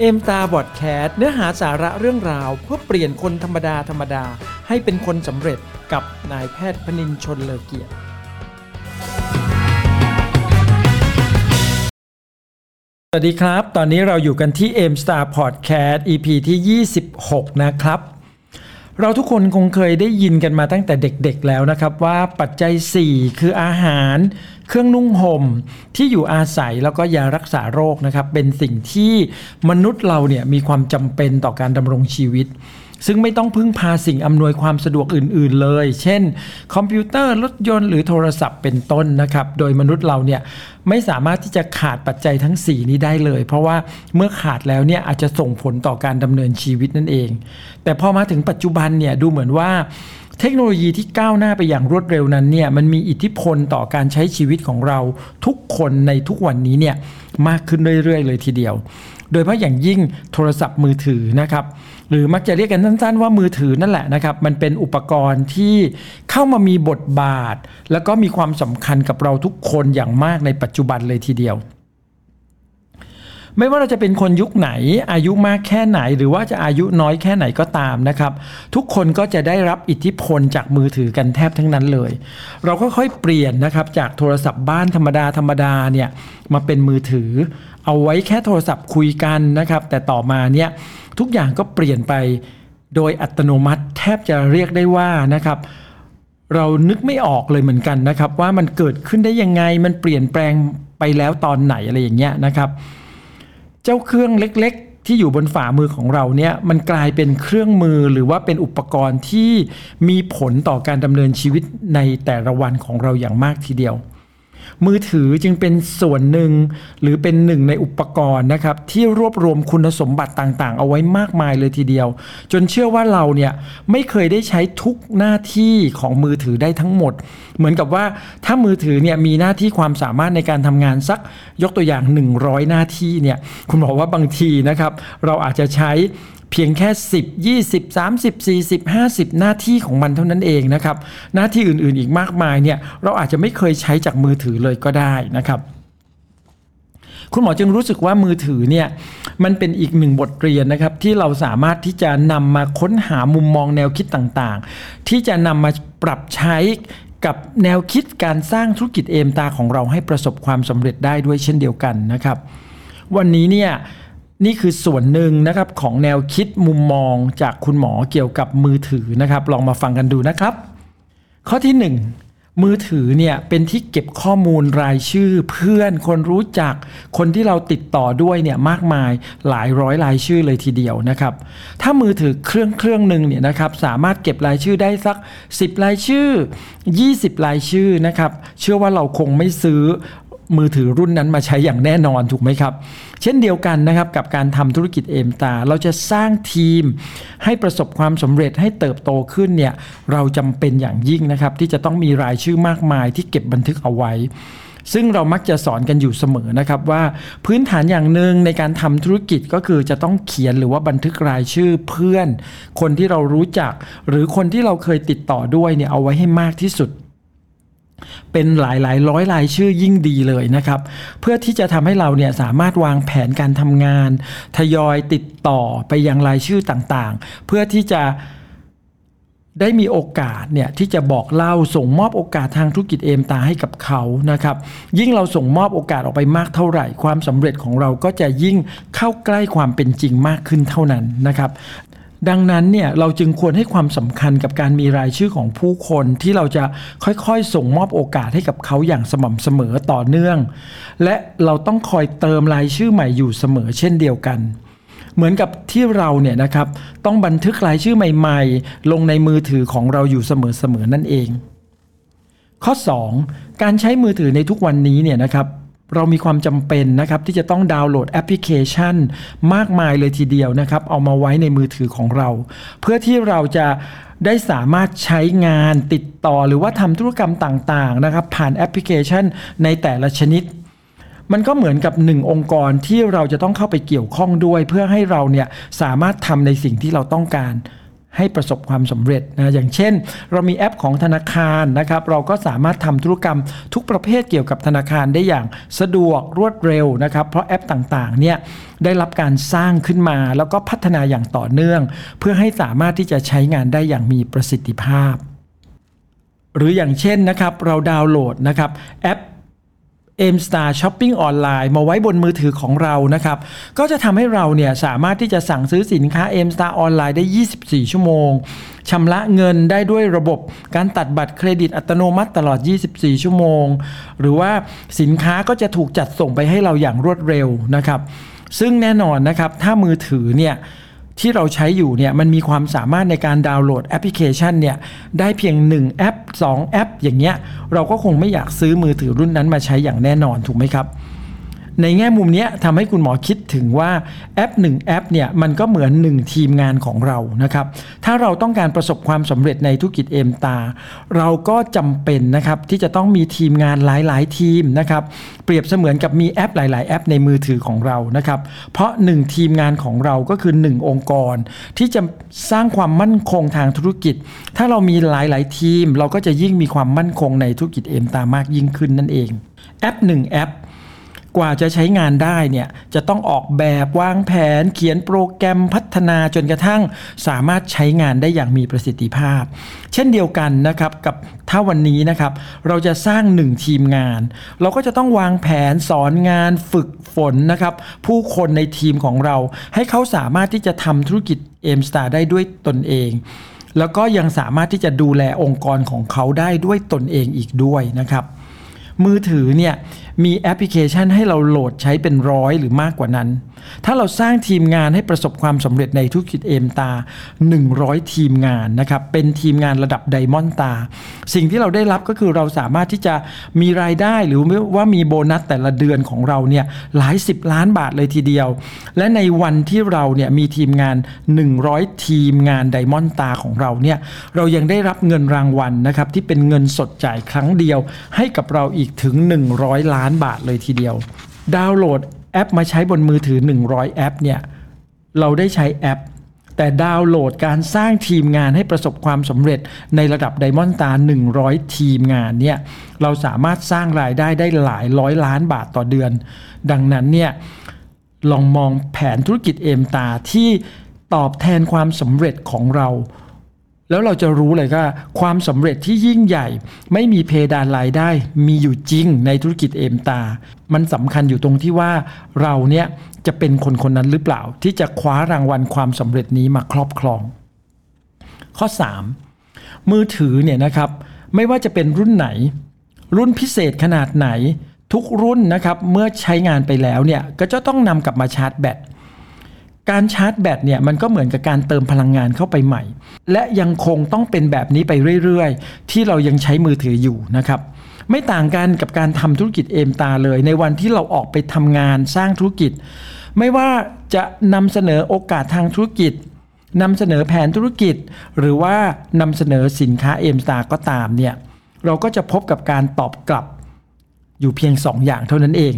เอ็มตาบอดแคสต์เนื้อหาสาระเรื่องราว เพื่อเปลี่ยนคนธรรมดาธรรมดา ให้เป็นคนสำเร็จกับนายแพทย์พนินชนเลอเกียรติ สวัสดีครับ ตอนนี้เราอยู่กันที่ M Star Podcast EP ที่ 26 นะครับ เราทุกคนคงเคยได้ยินกันมาตั้งแต่เด็กๆแล้วนะครับ ว่าปัจจัย 4 คืออาหาร เครื่องนุ่งห่มที่อยู่อาศัยแล้วก็ยารักษาโรคนะครับ เป็นสิ่งที่มนุษย์เราเนี่ยมีความจำเป็นต่อการดำรงชีวิต ซึ่งไม่ต้องพึ่งพาสิ่งอำนวยความสะดวกอื่น ๆ เลย เช่น คอมพิวเตอร์รถยนต์หรือโทรศัพท์เป็นต้นนะครับ โดยมนุษย์เราเนี่ยไม่สามารถที่จะขาดปัจจัยทั้ง 4 นี้ได้เลย เพราะว่าเมื่อขาดแล้วเนี่ยอาจจะส่งผลต่อการดำเนินชีวิตนั่นเอง แต่พอมาถึงปัจจุบันเนี่ยดูเหมือนว่าเทคโนโลยีที่ก้าวหน้าไปอย่างรวดเร็วนั้นเนี่ยมันมีอิทธิพลต่อการใช้ชีวิตของเราทุกคนในทุกวันนี้เนี่ยมากขึ้นเรื่อยๆ เลยทีเดียว โดยเฉพาะอย่างยิ่งโทรศัพท์มือถือนะครับ หรือมักจะเรียกกันสั้นๆ ว่ามือถือนั่นแหละนะครับ มันเป็นอุปกรณ์ที่เข้ามามีบทบาท แล้วก็มีความสำคัญกับเราทุกคนอย่างมากในปัจจุบันเลยทีเดียว ไม่ว่าเราจะเป็นคนยุคไหน อายุมากแค่ไหน หรือว่าจะอายุน้อยแค่ไหนก็ตามนะครับ ทุกคนก็จะได้รับอิทธิพลจากมือถือกันแทบทั้งนั้นเลย เราก็ค่อยเปลี่ยนนะครับจากโทรศัพท์บ้านธรรมดาธรรมดาเนี่ยมาเป็นมือถือ เอาไว้แค่โทรศัพท์คุยกันนะครับ แต่ต่อมาเนี่ย ทุกอย่างก็เปลี่ยนไปโดยอัตโนมัติแทบจะเรียกได้ว่านะครับเรานึกไม่ออกเลยเหมือนกันนะครับ ว่ามันเกิดขึ้นได้ยังไงมันเปลี่ยนแปลงไปแล้วตอนไหนอะไรอย่างเงี้ยนะครับ เจ้าเครื่องเล็กๆ ที่อยู่บนฝ่ามือของเราเนี่ยมันกลายเป็นเครื่องมือหรือว่าเป็นอุปกรณ์ที่มีผลต่อการดำเนินชีวิตในแต่ละวันของเราอย่างมากทีเดียว มือถือจึงเป็นส่วนหนึ่ง หรือเป็นหนึ่งในอุปกรณ์นะครับ ที่รวบรวมคุณสมบัติต่างๆ เอาไว้มากมายเลยทีเดียว จนเชื่อว่าเราเนี่ยไม่เคยได้ใช้ทุกหน้าที่ของมือถือได้ทั้งหมด เหมือนกับว่าถ้ามือถือเนี่ยมีหน้าที่ความสามารถในการทำงานสักยกตัวอย่าง 100 หน้าที่เนี่ยคุณบอกว่าบางทีนะครับ เราอาจจะใช้เพียงแค่ 10 20 30 40 50 หน้าที่ของมันเท่านั้นเองนะครับ หน้าที่อื่นๆอีกมากมายเนี่ยเราอาจจะไม่เคยใช้จากมือถือเลยก็ได้นะครับคุณหมอจึงรู้สึกว่ามือถือเนี่ยมันเป็นอีกหนึ่งบทเรียนนะครับ ที่เราสามารถที่จะนำมาค้นหามุมมองแนวคิดต่างๆ ที่จะนำมาปรับใช้ กับแนวคิดการสร้างธุรกิจเอมตาของเราให้ประสบความสำเร็จได้ด้วยเช่นเดียวกันนะครับ วันนี้เนี่ยนี่คือส่วนหนึ่งนะครับของแนวคิดมุมมองจากคุณหมอเกี่ยวกับมือถือนะครับ ลองมาฟังกันดูนะครับ ข้อที่ 1 มือถือเนี่ยเป็นที่เก็บข้อมูลรายชื่อ เพื่อนคนรู้จัก คนที่เราติดต่อด้วยเนี่ยมากมายหลายร้อยรายชื่อเลยทีเดียวนะครับ ถ้ามือถือเครื่องเครื่องหนึ่งเนี่ยนะครับสามารถเก็บรายชื่อได้สัก 10 รายชื่อ 20 รายชื่อนะครับ เชื่อว่าเราคงไม่ซื้อ มือถือรุ่นนั้นมาใช้อย่างแน่นอนถูกไหมครับ เช่นเดียวกันนะครับกับการทำธุรกิจเอมตา เราจะสร้างทีม ให้ประสบความสำเร็จให้เติบโตขึ้นเนี่ยเราจำเป็นอย่างยิ่งนะครับ ที่จะต้องมีรายชื่อมากมายที่เก็บบันทึกเอาไว้ซึ่งเรามักจะสอนกันอยู่เสมอนะครับว่าพื้นฐานอย่างหนึ่งในการทำธุรกิจก็คือจะต้องเขียนหรือว่าบันทึกรายชื่อเพื่อน คนที่เรารู้จัก หรือคนที่เราเคยติดต่อด้วยเนี่ยเอาไว้ให้มากที่สุด เป็นหลายหลายร้อยรายชื่อยิ่งดีเลยนะครับ เพื่อที่จะทำให้เราเนี่ยสามารถวางแผนการทำงาน ทยอยติดต่อไปยังรายชื่อต่างๆ เพื่อที่จะได้มีโอกาสเนี่ยที่จะบอกเล่าส่งมอบโอกาสทางธุรกิจเอมตาให้กับเขานะครับ ยิ่งเราส่งมอบโอกาสออกไปมากเท่าไหร่ ความสำเร็จของเราก็จะยิ่งเข้าใกล้ความเป็นจริงมากขึ้นเท่านั้นนะครับ ดังนั้นเนี่ยเราจึงควรให้ความสำคัญกับการมีรายชื่อของผู้คนที่เราจะค่อยๆ ส่งมอบโอกาสให้กับเขาอย่างสม่ำเสมอต่อเนื่อง และเราต้องคอยเติมรายชื่อใหม่อยู่เสมอเช่นเดียวกัน เหมือนกับที่เราเนี่ยนะครับต้องบันทึกรายชื่อใหม่ ๆ ลงในมือถือของเราอยู่เสมอๆนั่นเอง ข้อ 2 การใช้มือถือในทุกวันนี้เนี่ยนะครับ เรามีความจำเป็นนะครับที่จะต้องดาวน์โหลดแอปพลิเคชัน มากมายเลยทีเดียวนะครับ เอามาไว้ในมือถือของเรา เพื่อที่เราจะได้สามารถใช้งานติดต่อหรือว่าทำธุรกรรมต่างๆนะครับ ผ่านแอปพลิเคชันในแต่ละชนิด มันก็เหมือนกับหนึ่งองค์กรที่เราจะต้องเข้าไปเกี่ยวข้องด้วย เพื่อให้เราเนี่ยสามารถทำในสิ่งที่เราต้องการ ให้ประสบความสำเร็จนะอย่างเช่น เรามีแอปของธนาคารนะครับ เราก็สามารถทำธุรกรรมทุกประเภทเกี่ยวกับธนาคารได้อย่างสะดวกรวดเร็วนะครับ เพราะแอปต่างๆเนี่ยได้รับการสร้างขึ้นมา แล้วก็พัฒนาอย่างต่อเนื่อง เพื่อให้สามารถที่จะใช้งานได้อย่างมีประสิทธิภาพ หรืออย่างเช่นนะครับเราดาวน์โหลดนะครับแอป m Star Shopping ออนไลน์มาไว้บนมือถือของเรานะครับ ก็จะทำให้เราเนี่ยสามารถที่จะสั่งซื้อสินค้า m Star ออนไลน์ได้ 24 ชั่วโมงชำระเงินได้ด้วยระบบการตัดบัตรเครดิตอัตโนมัติตลอด 24 ชั่วโมง หรือว่าสินค้าก็จะถูกจัดส่งไปให้เราอย่างรวดเร็วนะครับ ซึ่งแน่นอนนะครับถ้ามือถือเนี่ย ที่เราใช้อยู่เนี่ยมันมีความสามารถในการดาวน์โหลดแอปพลิเคชันเนี่ยได้เพียง 1 แอป 2 แอป อย่างเงี้ยเราก็คงไม่อยากซื้อมือถือรุ่นนั้นมาใช้อย่างแน่นอนถูกไหมครับ ในแง่มุมนี้ทำให้คุณหมอคิดถึงว่าแอป 1 แอปเนี่ยมันก็เหมือน 1 ทีมงานของเรานะครับ ถ้าเราต้องการประสบความสำเร็จในธุรกิจเอมตา เราก็จำเป็นนะครับที่จะต้องมีทีมงานหลาย ๆ ทีมนะครับ เปรียบเสมือนกับมีแอปหลาย ๆ แอปในมือถือของเรานะครับ เพราะ 1 ทีมงานของเราก็คือ 1 องค์กร ที่จะสร้างความมั่นคงทางธุรกิจ ถ้าเรามีหลาย ๆ ทีม เราก็จะยิ่งมีความมั่นคงในธุรกิจเอมตามากยิ่งขึ้นนั่นเอง แอป 1 แอป กว่าจะใช้งานได้เนี่ยจะต้องออกแบบวางแผน เขียนโปรแกรมพัฒนาจนกระทั่งสามารถใช้งานได้อย่างมีประสิทธิภาพ เช่นเดียวกันนะครับกับถ้าวันนี้นะครับเราจะสร้างหนึ่งทีมงาน เราก็จะต้องวางแผนสอนงานฝึกฝนนะครับผู้คนในทีมของเรา ให้เขาสามารถที่จะทำธุรกิจเอมสตาร์ได้ด้วยตนเองแล้วก็ยังสามารถที่จะดูแลองค์กรของเขาได้ด้วยตนเองอีกด้วยนะครับ มือถือเนี่ยมีแอปพลิเคชันให้เราโหลดใช้เป็นร้อยหรือมากกว่านั้น ถ้าเราสร้างทีมงานให้ประสบความสำเร็จในธุรกิจเอมตา 100 ทีมงานนะครับ เป็นทีมงานระดับไดมอนด์ตา สิ่งที่เราได้รับก็คือเราสามารถที่จะมีรายได้หรือว่ามีโบนัสแต่ละเดือนของเราเนี่ยหลาย 10 ล้านบาทเลยทีเดียว และในวันที่เราเนี่ยมีทีมงาน 100 ทีมงานไดมอนด์ตาของเราเนี่ยเรายังได้รับเงินรางวัลนะครับที่เป็นเงินสดจ่ายครั้งเดียว ให้กับเราอีกถึง 100 ล้านบาทเลยทีเดียว ดาวน์โหลด อปมาใช้บนมือถือ 100 แอปเนี่ยเราได้ใช้แอป แต่ดาวน์โหลดการสร้างทีมงานให้ประสบความสำเร็จในระดับไดมอนด์ตา 100 ทีมงานเนี่ยเราสามารถสร้างรายได้ได้หลายร้อยล้านบาทต่อเดือน ดังนั้นเนี่ยลองมองแผนธุรกิจเอมตาที่ตอบแทนความสำเร็จของเรา แล้วเราจะรู้เลยว่าความสำเร็จที่ยิ่งใหญ่ ไม่มีเพดานรายได้มีอยู่จริงในธุรกิจเอมตา มันสำคัญอยู่ตรงที่ว่าเราเนี่ยจะเป็นคนคนนั้นหรือเปล่า ที่จะคว้ารางวัลความสำเร็จนี้มาครอบครอง ข้อ 3 มือถือเนี่ยนะครับไม่ว่าจะเป็นรุ่นไหน รุ่นพิเศษขนาดไหน ทุกรุ่นนะครับเมื่อใช้งานไปแล้วเนี่ยก็จะต้องนำกลับมาชาร์จแบต การชาร์จแบตเนี่ยมันก็เหมือนกับการเติมพลังงานเข้าไปใหม่ และยังคงต้องเป็นแบบนี้ไปเรื่อยๆ ที่เรายังใช้มือถืออยู่นะครับไม่ต่างกันกับการทำธุรกิจเอมตาเลย ในวันที่เราออกไปทำงานสร้างธุรกิจ ไม่ว่าจะนำเสนอโอกาสทางธุรกิจนำเสนอแผนธุรกิจ หรือว่านำเสนอสินค้าเอมตาก็ตามเนี่ยเราก็จะพบกับการตอบกลับอยู่เพียง 2อย่างเท่านั้นเอง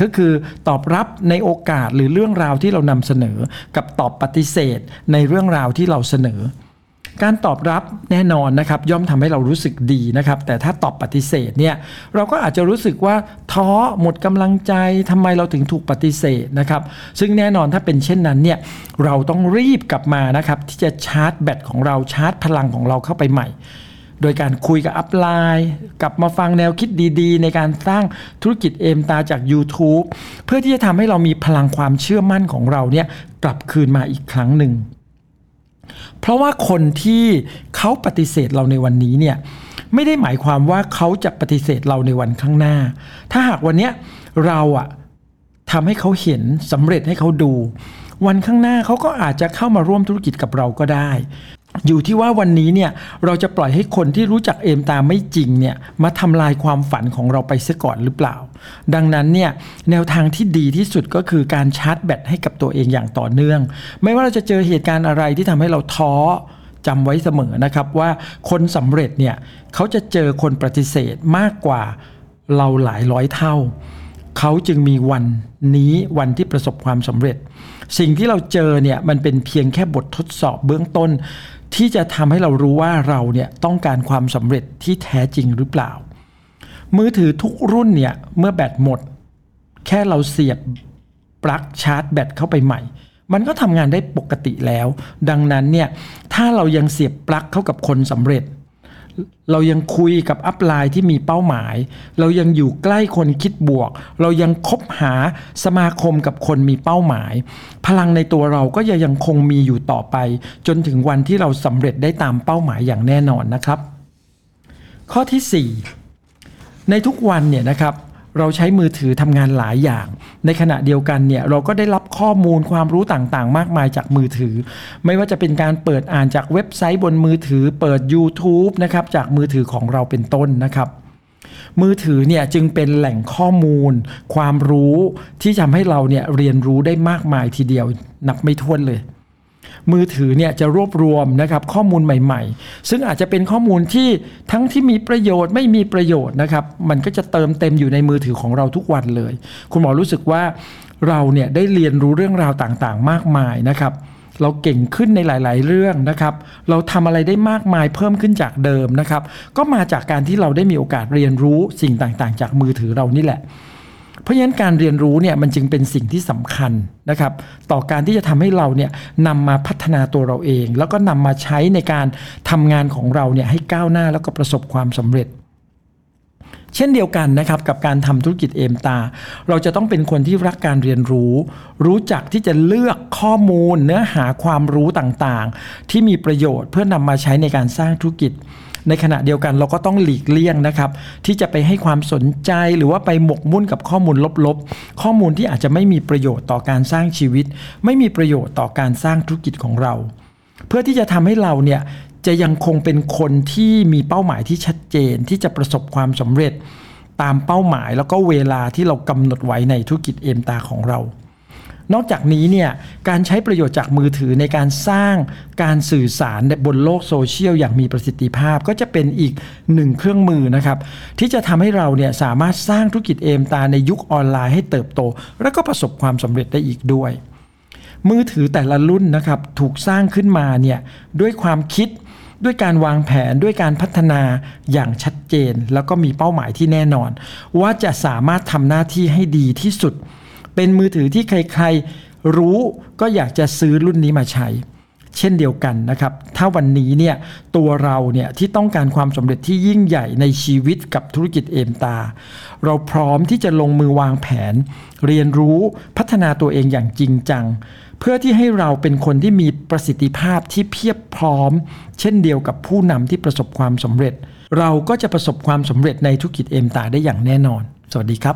ก็คือตอบรับในโอกาสหรือเรื่องราวที่เรานำเสนอ กับตอบปฏิเสธในเรื่องราวที่เราเสนอ การตอบรับแน่นอนนะครับ ย่อมทำให้เรารู้สึกดีนะครับ แต่ถ้าตอบปฏิเสธเนี่ยเราก็อาจจะรู้สึกว่าท้อหมดกำลังใจทำไมเราถึงถูกปฏิเสธนะครับ ซึ่งแน่นอนถ้าเป็นเช่นนั้นเนี่ยเราต้องรีบกลับมานะครับที่จะชาร์จแบตของเราชาร์จพลังของเราเข้าไปใหม่ โดยการคุยกับอัพไลน์กลับมาฟังแนวคิดดีๆ ในการสร้างธุรกิจเอมตาจาก YouTube เพื่อที่จะทำให้เรามีพลังความเชื่อมั่นของเราเนี่ยกลับคืนมาอีกครั้งหนึ่ง เพราะว่าคนที่เขาปฏิเสธเราในวันนี้เนี่ยไม่ได้หมายความว่าเขาจะปฏิเสธเราในวันข้างหน้า ถ้าหากวันเนี้ยเราอะทำให้เขาเห็นสำเร็จให้เขาดู วันข้างหน้าเขาก็อาจจะเข้ามาร่วมธุรกิจกับเราก็ได้ อยู่ที่ว่าวันนี้เนี่ยเราจะปล่อยให้คนที่รู้จักเอมตามไม่จริงเนี่ยมาทำลายความฝันของเราไปเสียก่อนหรือเปล่า ดังนั้นเนี่ยแนวทางที่ดีที่สุดก็คือการชาร์จแบตให้กับตัวเองอย่างต่อเนื่อง ไม่ว่าเราจะเจอเหตุการณ์อะไรที่ทำให้เราท้อจำไว้เสมอนะครับว่าคนสำเร็จเนี่ยเขาจะเจอคนปฏิเสธมากกว่าเราหลายร้อยเท่า เขาจึงมีวันนี้วันที่ประสบความสำเร็จ สิ่งที่เราเจอเนี่ยมันเป็นเพียงแค่บททดสอบเบื้องต้น ที่จะทำให้เรารู้ว่าเราเนี่ยต้องการความสำเร็จที่แท้จริงหรือเปล่า มือถือทุกรุ่นเนี่ยเมื่อแบตหมด แค่เราเสียบปลั๊กชาร์จแบตเข้าไปใหม่ มันก็ทำงานได้ปกติแล้ว ดังนั้นเนี่ยถ้าเรายังเสียบปลั๊กเข้ากับคนสำเร็จ เรายังคุยกับอัพไลน์ที่มีเป้าหมาย เรายังอยู่ใกล้คนคิดบวก เรายังคบหาสมาคมกับคนมีเป้าหมาย พลังในตัวเราก็จะยังคงมีอยู่ต่อไป จนถึงวันที่เราสำเร็จได้ตามเป้าหมายอย่างแน่นอนนะครับ ข้อที่ 4 ในทุกวันเนี่ยนะครับ เราใช้มือถือทำงานหลายอย่าง ในขณะเดียวกันเนี่ยเราก็ได้รับข้อมูลความรู้ต่างๆ มากมายจากมือถือ ไม่ว่าจะเป็นการเปิดอ่านจากเว็บไซต์บนมือถือ เปิด YouTube นะครับจากมือถือของเราเป็นต้นนะครับมือถือเนี่ยจึงเป็นแหล่งข้อมูล ความรู้ที่ทำให้เราเนี่ยเรียนรู้ได้มากมายทีเดียวนับไม่ถ้วนเลย มือถือเนี่ยจะรวบรวมนะครับข้อมูลใหม่ ๆ ซึ่งอาจจะเป็นข้อมูลที่ทั้งที่มีประโยชน์ไม่มีประโยชน์นะครับ มันก็จะเติมเต็มอยู่ในมือถือของเราทุกวันเลย คุณหมอรู้สึกว่าเราเนี่ยได้เรียนรู้เรื่องราวต่างๆ มากมายนะครับเราเก่งขึ้นในหลาย ๆ เรื่องนะครับ เราทำอะไรได้มากมายเพิ่มขึ้นจากเดิมนะครับ ก็มาจากการที่เราได้มีโอกาสเรียนรู้สิ่งต่างๆ จากมือถือเรานี่แหละ เพราะฉะนั้นการเรียนรู้เนี่ยมันจึงเป็นสิ่งที่สำคัญนะครับ ต่อการที่จะทำให้เราเนี่ยนำมาพัฒนาตัวเราเอง แล้วก็นำมาใช้ในการทำงานของเราเนี่ยให้ก้าวหน้าแล้วก็ประสบความสำเร็จ เช่นเดียวกันนะครับกับการทำธุรกิจเอมตา เราจะต้องเป็นคนที่รักการเรียนรู้ รู้จักที่จะเลือกข้อมูล เนื้อหาความรู้ต่างๆ ที่มีประโยชน์เพื่อนำมาใช้ในการสร้างธุรกิจ ในขณะเดียวกันเราก็ต้องหลีกเลี่ยงนะครับ ที่จะไปให้ความสนใจหรือว่าไปหมกมุ่นกับข้อมูลลบๆ ข้อมูลที่อาจจะไม่มีประโยชน์ต่อการสร้างชีวิต ไม่มีประโยชน์ต่อการสร้างธุรกิจของเรา เพื่อที่จะทำให้เราเนี่ยจะยังคงเป็นคนที่มีเป้าหมายที่ชัดเจนที่จะประสบความสำเร็จตามเป้าหมายแล้วก็เวลาที่เรากำหนดไว้ในธุรกิจเอมตาของเรา นอกจากนี้เนี่ยการใช้ประโยชน์จากมือถือในการสร้างการสื่อสารบนโลกโซเชียลอย่างมีประสิทธิภาพก็จะเป็นอีกหนึ่งเครื่องมือนะครับ ที่จะทำให้เราเนี่ยสามารถสร้างธุรกิจเอมตาในยุคออนไลน์ให้เติบโต และก็ประสบความสำเร็จได้อีกด้วย มือถือแต่ละรุ่นนะครับถูกสร้างขึ้นมาเนี่ยด้วยความคิดด้วยการวางแผนด้วยการพัฒนาอย่างชัดเจน แล้วก็มีเป้าหมายที่แน่นอน ว่าจะสามารถทำหน้าที่ให้ดีที่สุด เป็นมือถือที่ใครๆ รู้ก็อยากจะซื้อรุ่นนี้มาใช้ เช่นเดียวกันนะครับ ถ้าวันนี้เนี่ยตัวเราเนี่ยที่ต้องการความสำเร็จที่ยิ่งใหญ่ในชีวิตกับธุรกิจเอมตา เราพร้อมที่จะลงมือวางแผน เรียนรู้พัฒนาตัวเองอย่างจริงจัง เพื่อที่ให้เราเป็นคนที่มีประสิทธิภาพที่เพียบพร้อม เช่นเดียวกับผู้นำที่ประสบความสำเร็จ เราก็จะประสบความสำเร็จในธุรกิจเอมตาได้อย่างแน่นอน สวัสดีครับ